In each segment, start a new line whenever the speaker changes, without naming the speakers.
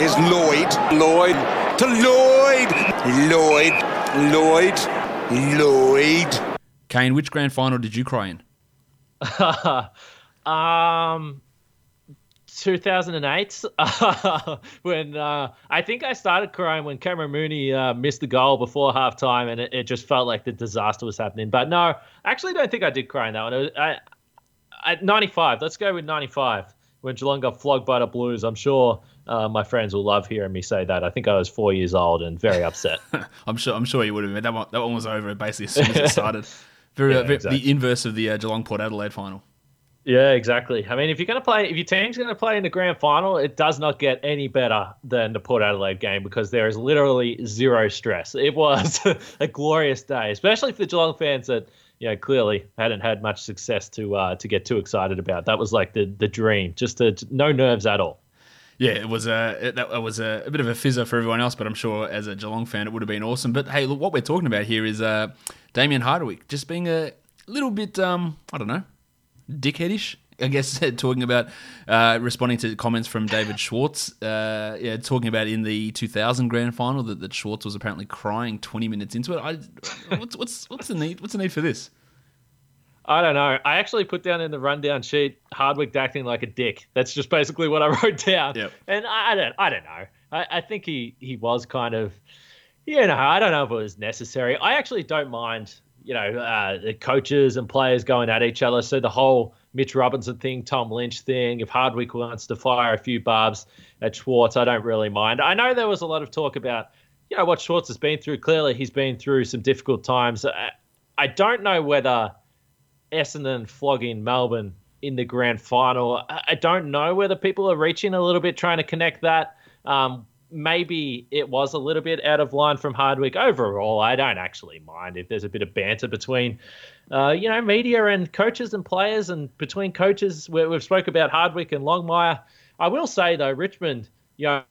is Lloyd. Lloyd to Lloyd. Lloyd. Lloyd. Lloyd.
Kane, which grand final did you cry in?
um, 2008 when uh, I think I started crying when Cameron Mooney uh, missed the goal before halftime, and it, it, just felt like the disaster was happening. But no, I actually don't think I did cry in that one. Was, I, I, 95. Let's go with 95 when Geelong got flogged by the Blues. I'm sure uh, my friends will love hearing me say that. I think I was four years old and very upset.
I'm sure. I'm sure you would have. Been. That one, that one was over basically as soon as it started. Very, yeah, exactly. the inverse of the uh, Geelong Port Adelaide final.
Yeah, exactly. I mean, if you're going to play, if your team's going to play in the grand final, it does not get any better than the Port Adelaide game because there is literally zero stress. It was a glorious day, especially for the Geelong fans that you know clearly hadn't had much success to uh, to get too excited about. That was like the the dream, just to, no nerves at all.
Yeah, it was a that was a, a, bit of a fizzer for everyone else, but I'm sure as a Geelong fan, it would have been awesome. But hey, look, what we're talking about here is uh, Damien Hardwick just being a little bit, um, I don't know, dickheadish. I guess talking about uh, responding to comments from David Schwarz, uh, yeah, talking about in the 2000 grand final that, that Schwarz was apparently crying 20 minutes into it. I, what's what's what's the need? What's the need for this?
I don't know. I actually put down in the rundown sheet Hardwick acting like a dick. That's just basically what I wrote down.
Yep.
And I, I don't, I don't know. I, I think he he was kind of, you know, I don't know if it was necessary. I actually don't mind, you know, uh, the coaches and players going at each other. So the whole Mitch Robinson thing, Tom Lynch thing. If Hardwick wants to fire a few barbs at Schwarz, I don't really mind. I know there was a lot of talk about, you know, what Schwarz has been through. Clearly, he's been through some difficult times. I, I don't know whether Essendon flogging Melbourne in the grand final. I don't know whether people are reaching a little bit trying to connect that. Um, maybe it was a little bit out of line from Hardwick. Overall, I don't actually mind if there's a bit of banter between, uh, you know, media and coaches and players, and between coaches. We've spoke about Hardwick and Longmire. I will say though, Richmond, you know.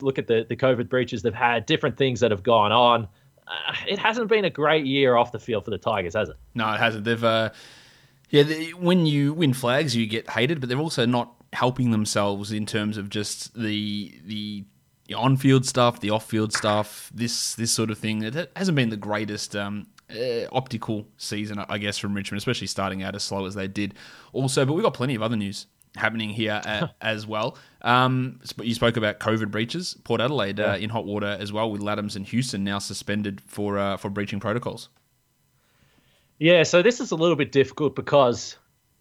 Look at the, the COVID breaches they've had, different things that have gone on it hasn't been a great year off the field for the Tigers, has it?
No, it hasn't. They've, uh, yeah, they, when you win flags, you get hated, but they're also not helping themselves in terms of just the the on-field stuff, the off-field stuff, this this sort of thing. It hasn't been the greatest um, uh, optical season, I guess, from Richmond, especially starting out as slow as they did. Also, but we've got plenty of other news happening here at, as well. Um, you spoke about COVID breaches. Port Adelaide uh, yeah. uh, in hot water as well, with Ladhams and Houston now suspended for uh, for breaching protocols.
Yeah, so this is a little bit difficult because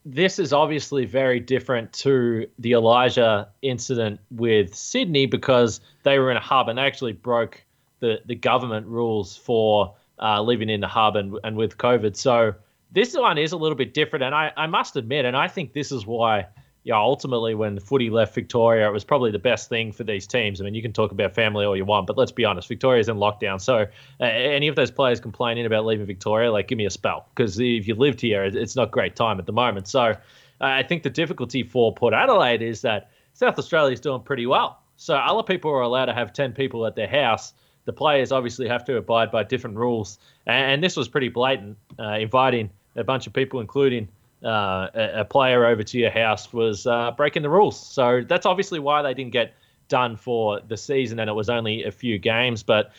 this is obviously very different to the Elijah incident with Sydney because they were in a hub and they actually broke the, the government rules for uh, living in the hub and, and with COVID. So this one is a little bit different. And I, I must admit, and I think this is why yeah, ultimately, when footy left Victoria, it was probably the best thing for these teams. I mean, you can talk about family all you want, but let's be honest, Victoria's in lockdown. So, uh, any of those players complaining about leaving Victoria, like, give me a spell. Because if you lived here, it's not great time at the moment. So, uh, I think the difficulty for Port Adelaide is that South Australia is doing pretty well. So, other people are allowed to have 10 people at their house. The players obviously have to abide by different rules. And, and this was pretty blatant, uh, inviting a bunch of people, including uh, a, a, player over to your house was uh, breaking the rules. So that's obviously why they didn't get done for the season, and it was only a few games. But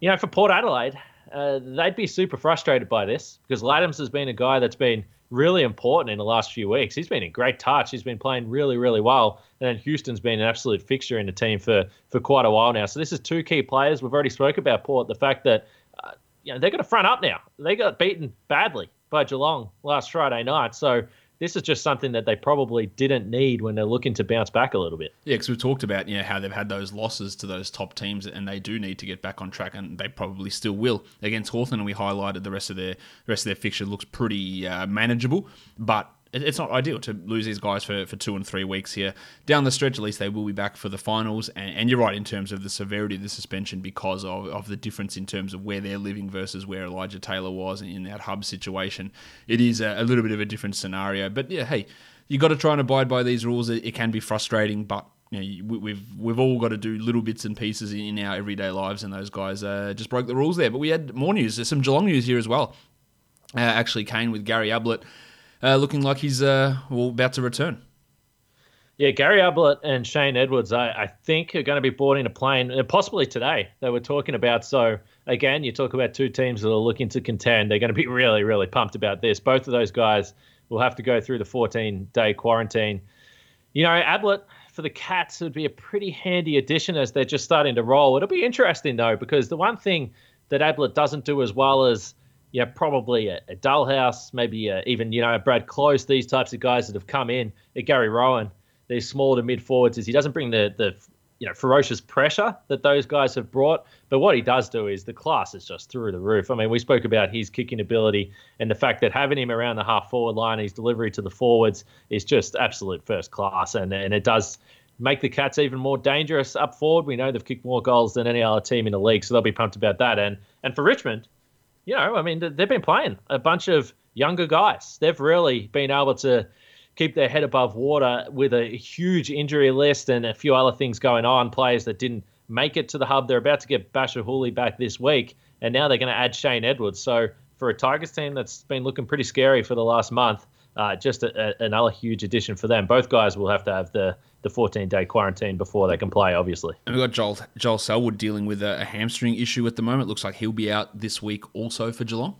you know, for Port Adelaide, uh, they'd be super frustrated by this because Ladhams has been a guy that's been really important in the last few weeks. He's been in great touch. He's been playing really, really well. And then Houston's been an absolute fixture in the team for for quite a while now. So this is two key players. We've already spoke about Port. The fact that uh, you know they're going to front up now. They got beaten badly by Geelong last Friday night. So this is just something that they probably didn't need when they're looking to bounce back a little bit.
Yeah, because we've talked about you know how they've had those losses to those top teams, and they do need to get back on track, and they probably still will against Hawthorn. And we highlighted the rest of their the rest of their fixture looks pretty uh, manageable, but it's not ideal to lose these guys for, for two and three weeks here. Down the stretch, at least they will be back for the finals. And, and you're right in terms of the severity of the suspension because of, of the difference in terms of where they're living versus where Elijah Taylor was in that hub situation. It is a, a little bit of a different scenario. But yeah, hey, you got to try and abide by these rules. It, it can be frustrating, but you know, we've we've all got to do little bits and pieces in our everyday lives, and those guys uh, just broke the rules there. But we had more news. There's some Geelong news here as well. Uh, actually, Kane with Gary Ablett uh, looking like he's uh, well about to return.
Yeah, Gary Ablett and Shane Edwards, I, I think, are going to be boarding a plane, uh, possibly today. They were talking about. So again, you talk about two teams that are looking to contend. They're going to be really, really pumped about this. Both of those guys will have to go through the 14-day quarantine. You know, Ablett for the Cats would be a pretty handy addition as they're just starting to roll. It'll be interesting though because the one thing that Ablett doesn't do as well as yeah, probably a, a Dahlhaus, maybe a, even you know a Brad Close, these types of guys that have come in, a Gary Rohan, these small to mid forwards, is he doesn't bring the the you know ferocious pressure that those guys have brought, but what he does do is the class is just through the roof. I mean, we spoke about his kicking ability and the fact that having him around the half forward line, his delivery to the forwards is just absolute first class, and and it does make the Cats even more dangerous up forward. We know they've kicked more goals than any other team in the league, so they'll be pumped about that. And and for Richmond you know, I mean, they've been playing a bunch of younger guys. They've really been able to keep their head above water with a huge injury list and a few other things going on. Players that didn't make it to the hub. They're about to get Bachar Houli back this week, and now they're going to add Shane Edwards. So for a Tigers team that's been looking pretty scary for the last month, uh, just a, a, another huge addition for them. Both guys will have to have the the 14 day quarantine before they can play, obviously.
And we've got Joel, Joel Selwood dealing with a, a hamstring issue at the moment. Looks like he'll be out this week also for Geelong.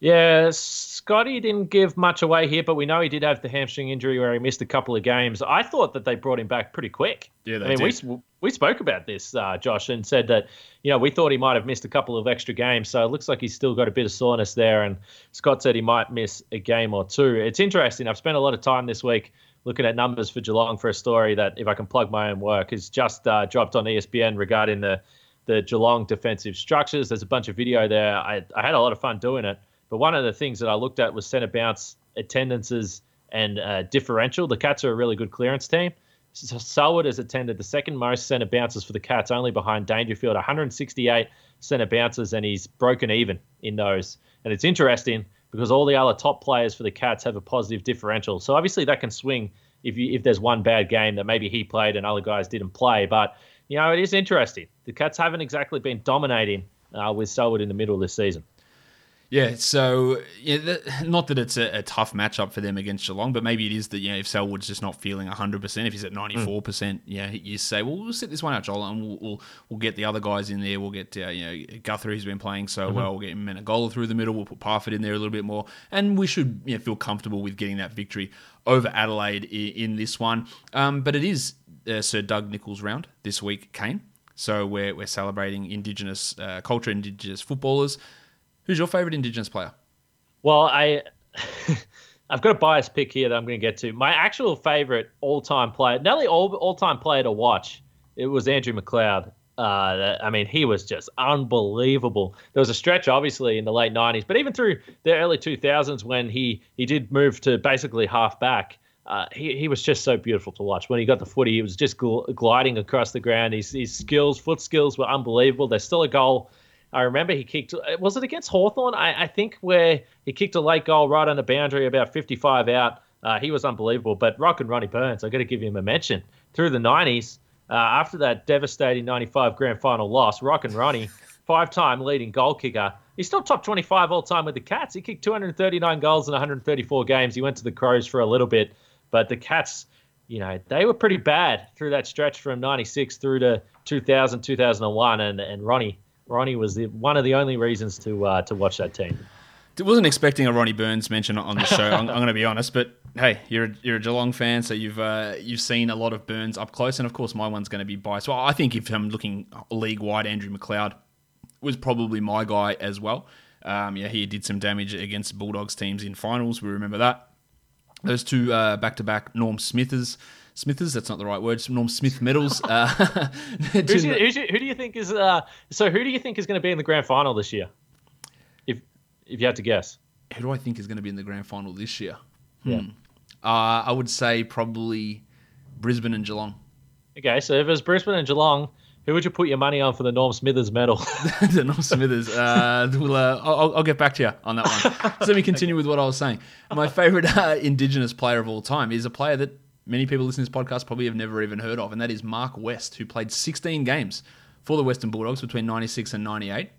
Yeah, Scotty didn't give much away here, but we know he did have the hamstring injury where he missed a couple of games. I thought that they brought him back pretty quick.
Yeah, they
I mean,
did.
we we spoke about this, uh, Josh, and said that you know we thought he might have missed a couple of extra games. So it looks like he's still got a bit of soreness there. And Scott said he might miss a game or two. It's interesting. I've spent a lot of time this week looking at numbers for Geelong for a story that, if I can plug my own work, is just uh, dropped on ESPN regarding the the Geelong defensive structures. There's a bunch of video there. I, I had a lot of fun doing it. But one of the things that I looked at was centre bounce attendances and uh, differential. The Cats are a really good clearance team. Selwood has attended the second most centre bounces for the Cats, only behind Dangerfield, 168 centre bounces, and he's broken even in those. And it's interesting because all the other top players for the Cats have a positive differential. So obviously that can swing if you if there's one bad game that maybe he played and other guys didn't play. But you know it is interesting. The Cats haven't exactly been dominating uh, with Selwood in the middle of this season.
Yeah, so yeah, that, not that it's a, a, tough matchup for them against Geelong, but maybe it is that you know if Selwood's just not feeling hundred percent, if he's at ninety four percent, yeah, you say, well, we'll sit this one out, Joel, and we'll we'll, we'll get the other guys in there. We'll get uh, you know Guthrie, who's been playing so mm-hmm. well. We'll get Menegola through the middle. We'll put Parfitt in there a little bit more, and we should you know, feel comfortable with getting that victory over Adelaide in, in this one. Um, but it is uh, Sir Doug Nicholls round this week, Kane. So we're we're celebrating Indigenous uh, culture, Indigenous footballers. Who's your favourite Indigenous player?
Well, I I've got a biased pick here that I'm going to get to. My actual favorite all-time player, only all all-time player to watch, it was Andrew McLeod. Uh, I mean, he was just unbelievable. There was a stretch, obviously, in the late '90s, but even through the early 2000s, when he he did move to basically half back, uh, he he was just so beautiful to watch. When he got the footy, he was just gl- gliding across the ground. His his skills, foot skills, were unbelievable. There's still a goal I remember he kicked. Was it against Hawthorn? I, I think where he kicked a late goal right on the boundary, about 55 out. Uh, he was unbelievable. But Rock and Ronnie Burns, I got to give him a mention. Through the 90s, uh, after that devastating 95 grand final loss, Rock and Ronnie, five-time leading goal kicker, he's still top 25 all time with the Cats. He kicked 239 goals in 134 games. He went to the Crows for a little bit, but the Cats, you know, they were pretty bad through that stretch from 96 through to 2000, 2001, and and Ronnie Ronnie was the, one of the only reasons to uh, to watch that team.
Wasn't expecting a Ronnie Burns mention on the show. I'm, I'm going to be honest, but hey, you're a, you're a Geelong fan, so you've uh, you've seen a lot of Burns up close, and of course, my one's going to be biased. Well, I think if I'm looking league wide, Andrew McLeod was probably my guy as well. Um, yeah, he did some damage against Bulldogs teams in finals. We remember that. Those two back to back Norm Smithers Smithers. That's not the right word. Norm Smith medals. Uh,
who's your, who's your, who do you think is uh, so? Who do you think is going to be in the grand final this year? If if you had to guess,
who do I think is going to be in the grand final this year?
Yeah.
Uh, I would say probably Brisbane and Geelong.
Okay, so if it's Brisbane and Geelong, who would you put your money on for the Norm Smithers medal?
the Norm Smithers. Uh, we'll, uh, I'll, I'll, get back to you on that one. so let me continue with what I was saying. My favourite uh, Indigenous player of all time is a player that many people listening to this podcast probably have never even heard of, and that is Mark West, who played 16 games for the Western Bulldogs between 96 and 98.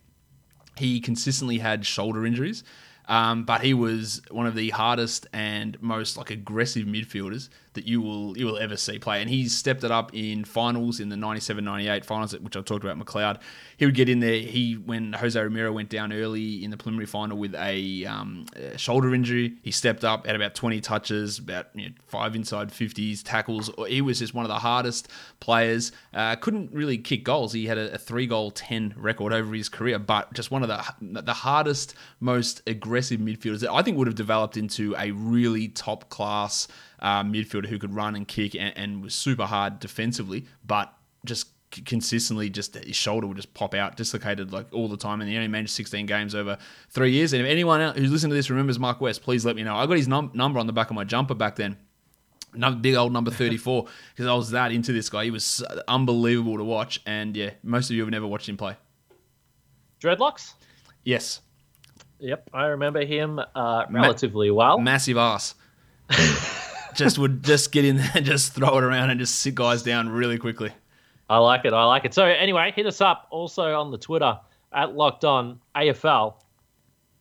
He consistently had shoulder injuries. Um, but he was one of the hardest and most like aggressive midfielders that you will you will ever see play. And he's stepped it up in finals in the 97-98 finals, which I talked about McLeod. He would get in there. He when Jose Romero went down early in the preliminary final with a, um, a shoulder injury, he stepped up at about 20 touches, about you know, five inside 50s tackles. He was just one of the hardest players. Uh, couldn't really kick goals. He had a, a three goal 10 record over his career, but just one of the the hardest, most aggressive midfielders that I think would have developed into a really top class uh, midfielder who could run and kick and, and was super hard defensively, but just consistently just his shoulder would just pop out, dislocated like all the time, and he only managed 16 games over three years. And if anyone who's listening to this remembers Mark West, please let me know. I got his num- number on the back of my jumper back then. Another big old number 34 because I was that into this guy. He was unbelievable to watch, and yeah, most of you have never watched him play.
Dreadlocks.
Yes.
Yep, I remember him uh, relatively Ma- well.
Massive ass. just would just get in there and just throw it around and just sit guys down really quickly.
I like it. I like it. So anyway, hit us up also on the Twitter at Locked On AFL,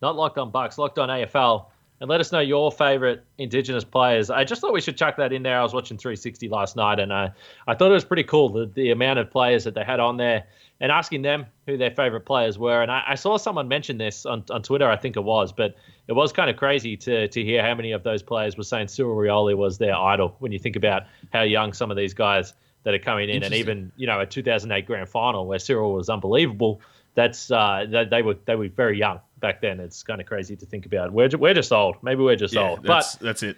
not Locked On Bucks, Locked On AFL, and let us know your favorite Indigenous players. I just thought we should chuck that in there. I was watching 360 last night, and I, I thought it was pretty cool the, the amount of players that they had on there and asking them who their favorite players were. And I, I, saw someone mention this on, on Twitter, I think it was, but it was kind of crazy to to hear how many of those players were saying Cyril Rioli was their idol. When you think about how young some of these guys that are coming in, and even you know a 2008 grand final where Cyril was unbelievable. That's uh, they, they were they were very young back then. It's kind of crazy to think about. We're we're just old. Maybe we're just
yeah,
old.
That's,
but
that's it.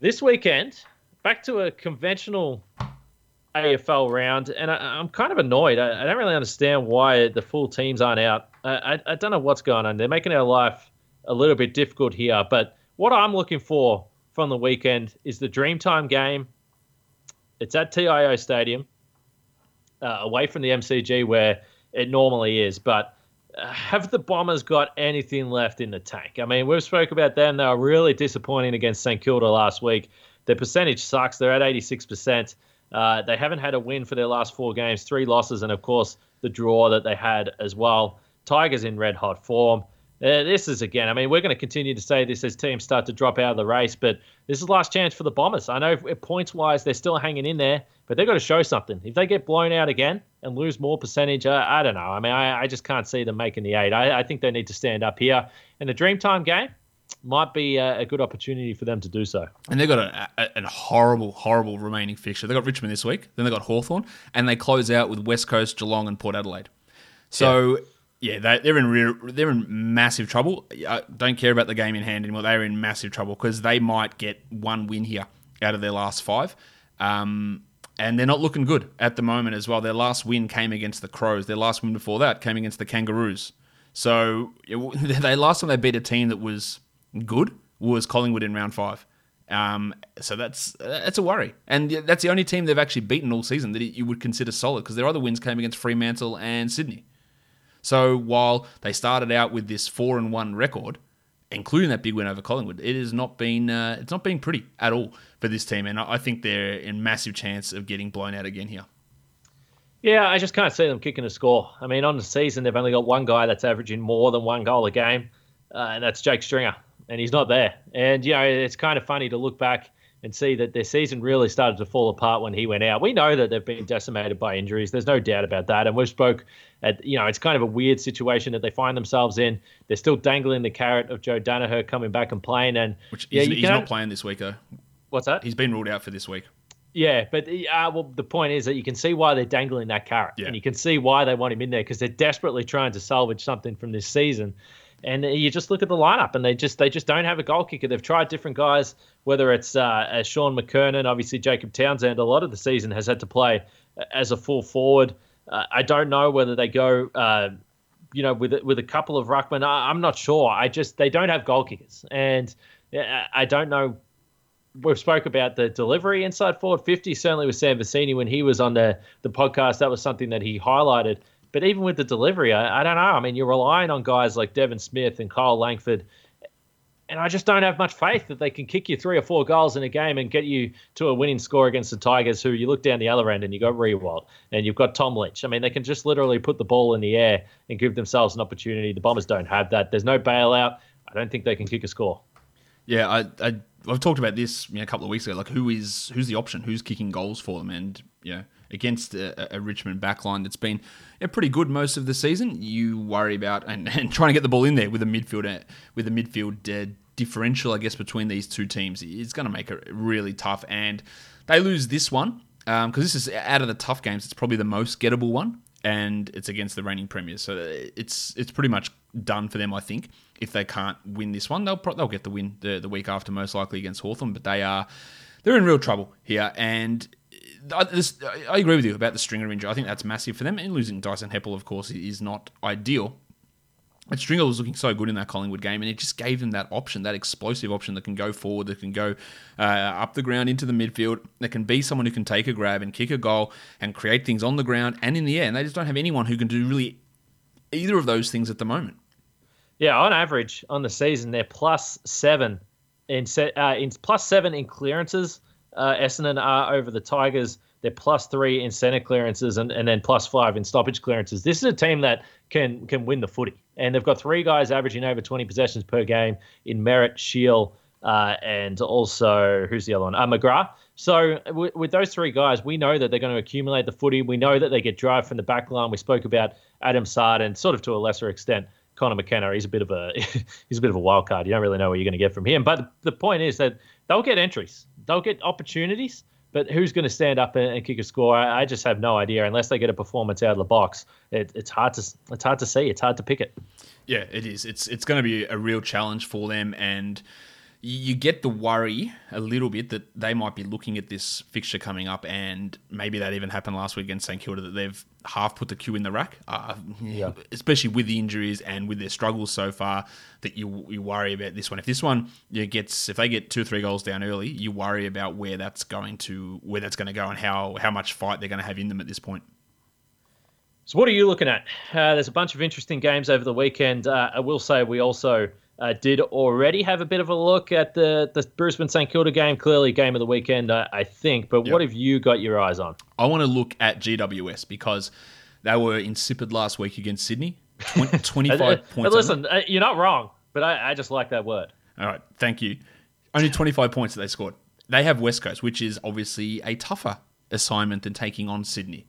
This weekend, back to a conventional AFL round, and I, am kind of annoyed. I, I, don't really understand why the full teams aren't out. I, I, I, don't know what's going on. They're making our life a little bit difficult here. But what I'm looking for from the weekend is the Dreamtime game. It's at TIO Stadium, uh, away from the MCG where it normally is. But have the Bombers got anything left in the tank? I mean, we've spoke about them. They were really disappointing against St Kilda last week. Their percentage sucks. They're at 86%. Uh, they haven't had a win for their last four games, three losses, and of course the draw that they had as well. Tigers in red hot form. Uh, this is again. I mean, we're going to continue to say this as teams start to drop out of the race, but this is last chance for the Bombers. I know points wise they're still hanging in there, but they've got to show something. If they get blown out again and lose more percentage, uh, I don't know. I mean, I, I, just can't see them making the eight. I, I think they need to stand up here. And the Dreamtime game, might be a, a, good opportunity for them to do so.
And they've got a, a, a, horrible, horrible remaining fixture. They've got Richmond this week, then they've got Hawthorn, and they close out with West Coast, Geelong, and Port Adelaide. So, yeah, yeah they, are in real, they're in massive trouble. I don't care about the game in hand anymore. They're in massive trouble because they might get one win here out of their last five. Um, and they're not looking good at the moment as well. Their last win came against the Crows. Their last win before that came against the Kangaroos. So, they last time they beat a team that was good was Collingwood in round five. Um, so that's that's a worry, and that's the only team they've actually beaten all season that you would consider solid because their other wins came against Fremantle and Sydney. So while they started out with this four and one record, including that big win over Collingwood, it has not been uh, it's not been pretty at all for this team, and I think they're in massive chance of getting blown out again here.
Yeah, I just can't see them kicking a score. I mean, on the season they've only got one guy that's averaging more than one goal a game, uh, and that's Jake Stringer and he's not there. And you know, it's kind of funny to look back and see that their season really started to fall apart when he went out. We know that they've been decimated by injuries. There's no doubt about that. And we've spoke at you know, it's kind of a weird situation that they find themselves in. They're still dangling the carrot of Joe Daniher coming back and playing. And
which yeah, he's, he's not playing this week though.
What's that?
He's been ruled out for this week.
Yeah, but uh, well, the point is that you can see why they're dangling that carrot, yeah. and you can see why they want him in there because they're desperately trying to salvage something from this season. And you just look at the lineup, and they just they just don't have a goal kicker. They've tried different guys, whether it's uh, Shaun McKernan, obviously Jacob Townsend. A lot of the season has had to play as a full forward. Uh, I don't know whether they go, uh, you know, with with a couple of ruckmen. I, am not sure. I just they don't have goal kickers, and I don't know we've spoke about the delivery inside forward 50, certainly with Sam Vecini when he was on the, the podcast, that was something that he highlighted. But even with the delivery, I, I don't know. I mean, you're relying on guys like Devon Smith and Kyle Langford and I just don't have much faith that they can kick you three or four goals in a game and get you to a winning score against the Tigers, who you look down the other end and you got Riewoldt and you've got Tom Lynch. I mean, they can just literally put the ball in the air and give themselves an opportunity. The Bombers don't have that. There's no bailout. I don't think they can kick a score.
Yeah, I, I I've talked about this you know, a couple of weeks ago. Like, who is who's the option? Who's kicking goals for them? And you know, against a, a Richmond backline that's been yeah, pretty good most of the season, you worry about and, and trying to get the ball in there with a midfield uh, with a midfield uh, differential, I guess, between these two teams is going to make it really tough. And they lose this one because um, this is out of the tough games. It's probably the most gettable one, and it's against the reigning premiers. So it's it's pretty much done for them, I think. If they can't win this one, they'll pro- they'll get the win the, the week after, most likely against Hawthorn. But they are they're in real trouble here, and. I, this, I agree with you about the stringer injury. I think that's massive for them. And losing Dyson Heppel, of course, is not ideal. But Stringer was looking so good in that Collingwood game, and it just gave them that option, that explosive option that can go forward, that can go uh, up the ground into the midfield, that can be someone who can take a grab and kick a goal and create things on the ground and in the air. And they just don't have anyone who can do really either of those things at the moment.
Yeah, on average on the season, they're plus seven in set, uh, in plus seven in clearances. Uh, Essendon are over the Tigers. They're plus three in centre clearances and, and then plus five in stoppage clearances. This is a team that can can win the footy and they've got three guys averaging over 20 possessions per game in Merrett, Shiel, uh, and also who's the other one? Uh, McGrath. So w- with those three guys, we know that they're going to accumulate the footy. We know that they get drive from the back line. We spoke about Adam Saad and sort of to a lesser extent Connor McKenna. He's a bit of a he's a bit of a wild card. You don't really know what you're going to get from him. But the point is that they'll get entries, they'll get opportunities. But who's going to stand up and, and kick a score? I, I, just have no idea. Unless they get a performance out of the box, it, it's hard to it's hard to see. It's hard to pick it.
Yeah, it is. It's it's going to be a real challenge for them, and you get the worry a little bit that they might be looking at this fixture coming up, and maybe that even happened last week against St Kilda that they've half put the cue in the rack. Uh, yeah. Especially with the injuries and with their struggles so far, that you you worry about this one. If this one you know, gets if they get two or three goals down early, you worry about where that's going to where that's going to go and how how much fight they're going to have in them at this point.
So what are you looking at? Uh, there's a bunch of interesting games over the weekend. Uh, I will say we also uh, did already have a bit of a look at the the Brisbane St Kilda game. Clearly, game of the weekend, uh, I think. But yep. what have you got your eyes on?
I want to look at GWS because they were insipid last week against Sydney. 20, 25 uh, points.
Listen, uh, you're not wrong, but I, I just like that word.
All right, thank you. Only 25 points that they scored. They have West Coast, which is obviously a tougher assignment than taking on Sydney.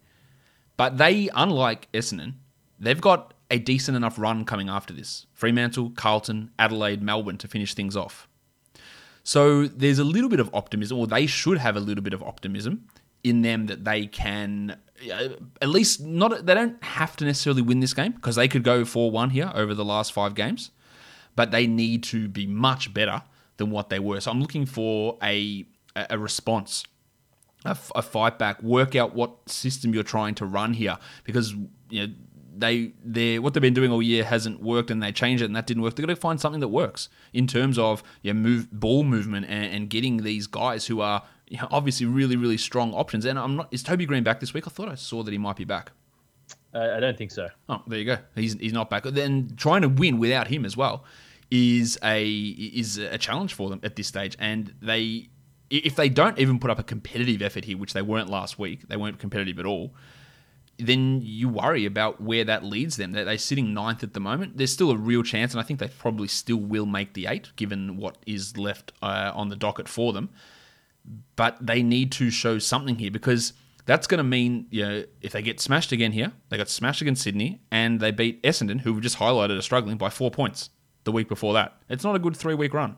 But they, unlike Essendon, they've got a decent enough run coming after this. Fremantle, Carlton, Adelaide, Melbourne to finish things off. So there's a little bit of optimism, or they should have a little bit of optimism in them that they can uh, at least not they don't have to necessarily win this game because they could go 4-1 here over the last 5 games but they need to be much better than what they were so i'm looking for a a response a, a fight back work out what system you're trying to run here because you know they they what they've been doing all year hasn't worked and they changed it and that didn't work. They've got to find something that works in terms of yeah, move ball movement and, and getting these guys who are you know, obviously really really strong options. And I'm not is Toby Greene back this week? I thought I saw that he might be back.
Uh, I don't think so.
Oh, there you go. He's he's not back. Then trying to win without him as well is a is a challenge for them at this stage. And they if they don't even put up a competitive effort here, which they weren't last week, they weren't competitive at all then you worry about where that leads them. They're, they're sitting ninth at the moment. There's still a real chance, and I think they probably still will make the eight, given what is left uh, on the docket for them. But they need to show something here because that's going to mean, you know, if they get smashed again here, they got smashed against Sydney, and they beat Essendon, who we just highlighted are struggling by four points the week before that. It's not a good three week run.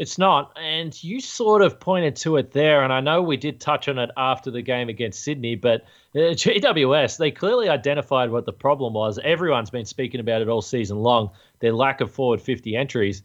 It's not. And you sort of pointed to it there. And I know we did touch on it after the game against Sydney, but uh, GWS, they clearly identified what the problem was. Everyone's been speaking about it all season long their lack of forward 50 entries.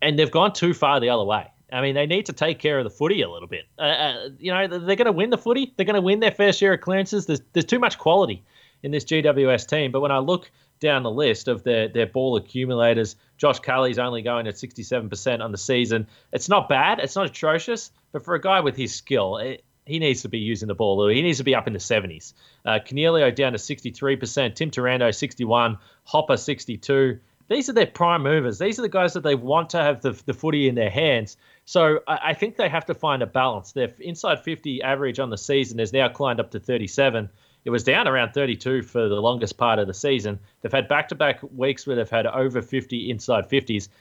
And they've gone too far the other way. I mean, they need to take care of the footy a little bit. Uh, uh, you know, they're going to win the footy. They're going to win their fair share of clearances. There's, there's too much quality in this GWS team. But when I look down the list of their, their ball accumulators, Josh Kelly's only going at 67% on the season. It's not bad. It's not atrocious. But for a guy with his skill, it, he needs to be using the ball. He needs to be up in the 70s. Uh, Coniglio down to 63%, Tim Taranto 61, Hopper 62. These are their prime movers. These are the guys that they want to have the, the footy in their hands. So I, I think they have to find a balance. Their inside 50 average on the season has now climbed up to 37. It was down around 32 for the longest part of the season. They've had back to back weeks where they've had over 50 inside 50s.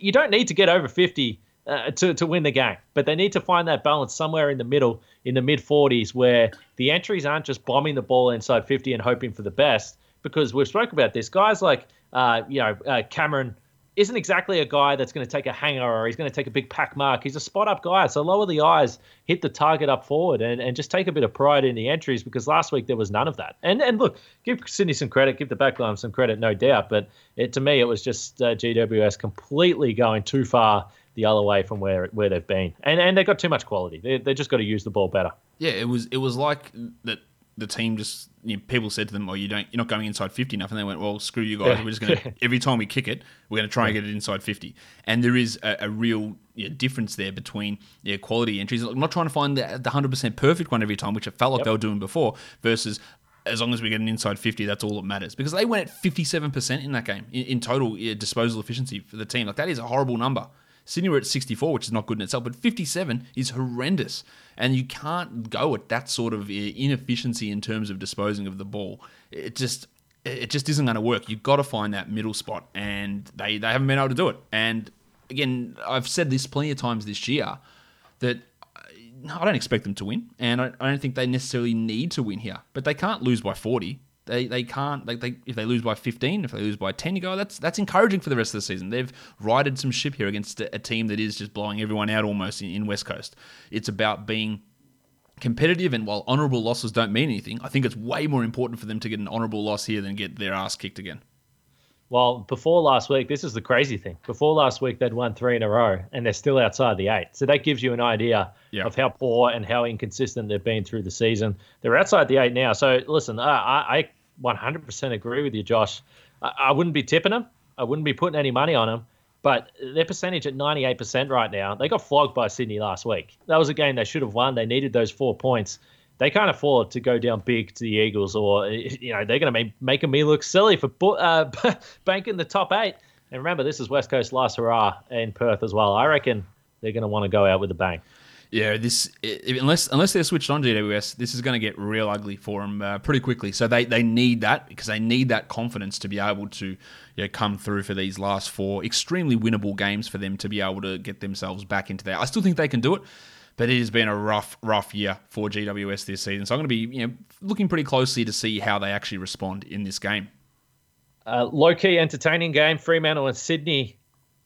You don't need to get over 50 uh, to, to win the game. But they need to find that balance somewhere in the middle, in the mid 40s, where the entries aren't just bombing the ball inside 50 and hoping for the best. Because we've spoke about this, guys like uh, you know uh, Cameron isn't exactly a guy that's going to take a hanger or he's going to take a big pack mark. He's a spot up guy. So lower the eyes, hit the target up forward, and, and just take a bit of pride in the entries because last week there was none of that. And and look, give Sydney some credit, give the backline some credit, no doubt. But it, to me, it was just uh, GWS completely going too far the other way from where where they've been, and and they've got too much quality. They they just got to use the ball better.
Yeah, it was it was like that. The team just you know, people said to them, "Well, you don't, you're not going inside 50 enough," and they went, "Well, screw you guys. We're just going to every time we kick it, we're going to try and get it inside 50." And there is a, a real yeah, difference there between yeah, quality entries. I'm not trying to find the, the 100% perfect one every time, which it felt like
Yep.
they were doing before, versus as long as we get an inside 50, that's all that matters. Because they went at 57% in that game in, in total yeah, disposal efficiency for the team. Like that is a horrible number. Sydney were at 64, which is not good in itself, but 57 is horrendous. And you can't go at that sort of uh, inefficiency in terms of disposing of the ball. It just it just isn't going to work. You've got to find that middle spot, and they, they haven't been able to do it. And again, I've said this plenty of times this year that I don't expect them to win, and I, I don't think they necessarily need to win here. But they can't lose by forty. They they can't like they if they lose by fifteen, if they lose by ten, you go oh, that's that's encouraging for the rest of the season. They've righted some ship here against a, a team that is just blowing everyone out almost in, in West Coast. It's about being competitive, and while honourable losses don't mean anything, I think it's way more important for them to get an honourable loss here than get their ass kicked again.
Well, before last week, this is the crazy thing. Before last week, they'd won three in a row, and they're still outside the eight. So that gives you an idea
Yeah.
of how poor and how inconsistent they've been through the season. They're outside the eight now. So listen, I, I 100% agree with you, Josh. I, I wouldn't be tipping them. I wouldn't be putting any money on them. But their percentage at 98% right now, they got flogged by Sydney last week. That was a game they should have won. They needed those four points. They can't afford to go down big to the Eagles, or you know they're going to be making me look silly for uh, banking the top eight. And remember, this is West Coast last hurrah in Perth as well. I reckon they're going to want to go out with a bang.
Yeah, this i- unless unless they're switched on GWS, this is going to get real ugly for them uh, pretty quickly. So they, they need that because they need that confidence to be able to you know, come through for these last four extremely winnable games for them to be able to get themselves back into there. I still think they can do it, but it has been a rough rough year for GWS this season. So I'm going to be you know looking pretty closely to see how they actually respond in this game.
Uh, low key entertaining game. Fremantle and Sydney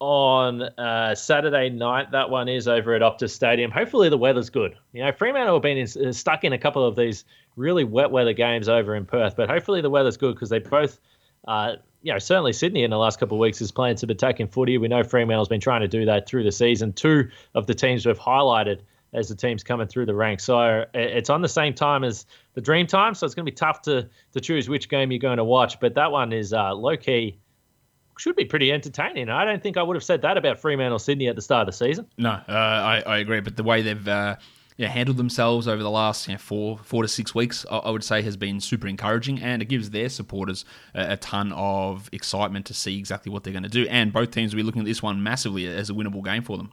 on uh, Saturday night. That one is over at Optus Stadium. Hopefully the weather's good. You know, Fremantle have been in, uh, stuck in a couple of these really wet weather games over in Perth, but hopefully the weather's good because they both, uh, you know, certainly Sydney in the last couple of weeks is playing some attacking footy. We know Fremantle's been trying to do that through the season. Two of the teams we've highlighted as the teams coming through the ranks. So uh, it's on the same time as the Dream Time, so it's going to be tough to to choose which game you're going to watch. But that one is uh, low key. Should be pretty entertaining. I don't think I would have said that about Fremantle Sydney at the start of the season.
No, uh, I, I agree. But the way they've uh, yeah, handled themselves over the last you know, four four to six weeks, I, I would say, has been super encouraging, and it gives their supporters a, a ton of excitement to see exactly what they're going to do. And both teams will be looking at this one massively as a winnable game for them.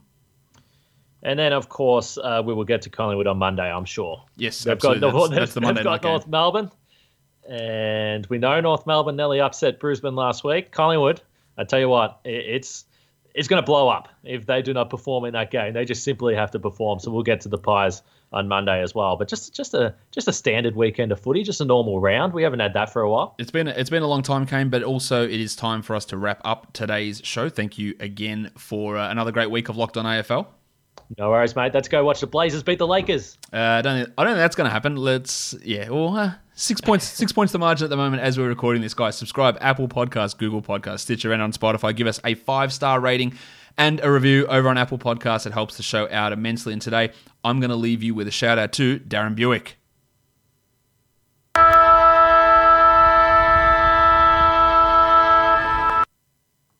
And then, of course, uh, we will get to Collingwood on Monday, I'm sure.
Yes,
They've
absolutely.
got,
That's- that's the Monday
got. North Melbourne. And we know North Melbourne nearly upset Brisbane last week. Collingwood, I tell you what, it's it's going to blow up if they do not perform in that game. They just simply have to perform. So we'll get to the Pies on Monday as well. But just just a just a standard weekend of footy, just a normal round. We haven't had that for a while.
It's been it's been a long time, Kane, but also it is time for us to wrap up today's show. Thank you again for uh, another great week of Locked On AFL.
No worries, mate. Let's go watch the Blazers beat the Lakers.
Uh, I don't think, I don't think that's going to happen. Let's yeah, well, uh, Six points, six points The margin at the moment as we're recording this, guys. Subscribe Apple Podcast, Google Podcast, Stitcher, and on Spotify. Give us a five star rating and a review over on Apple Podcasts. It helps the show out immensely. And today, I'm going to leave you with a shout out to Darren Buick.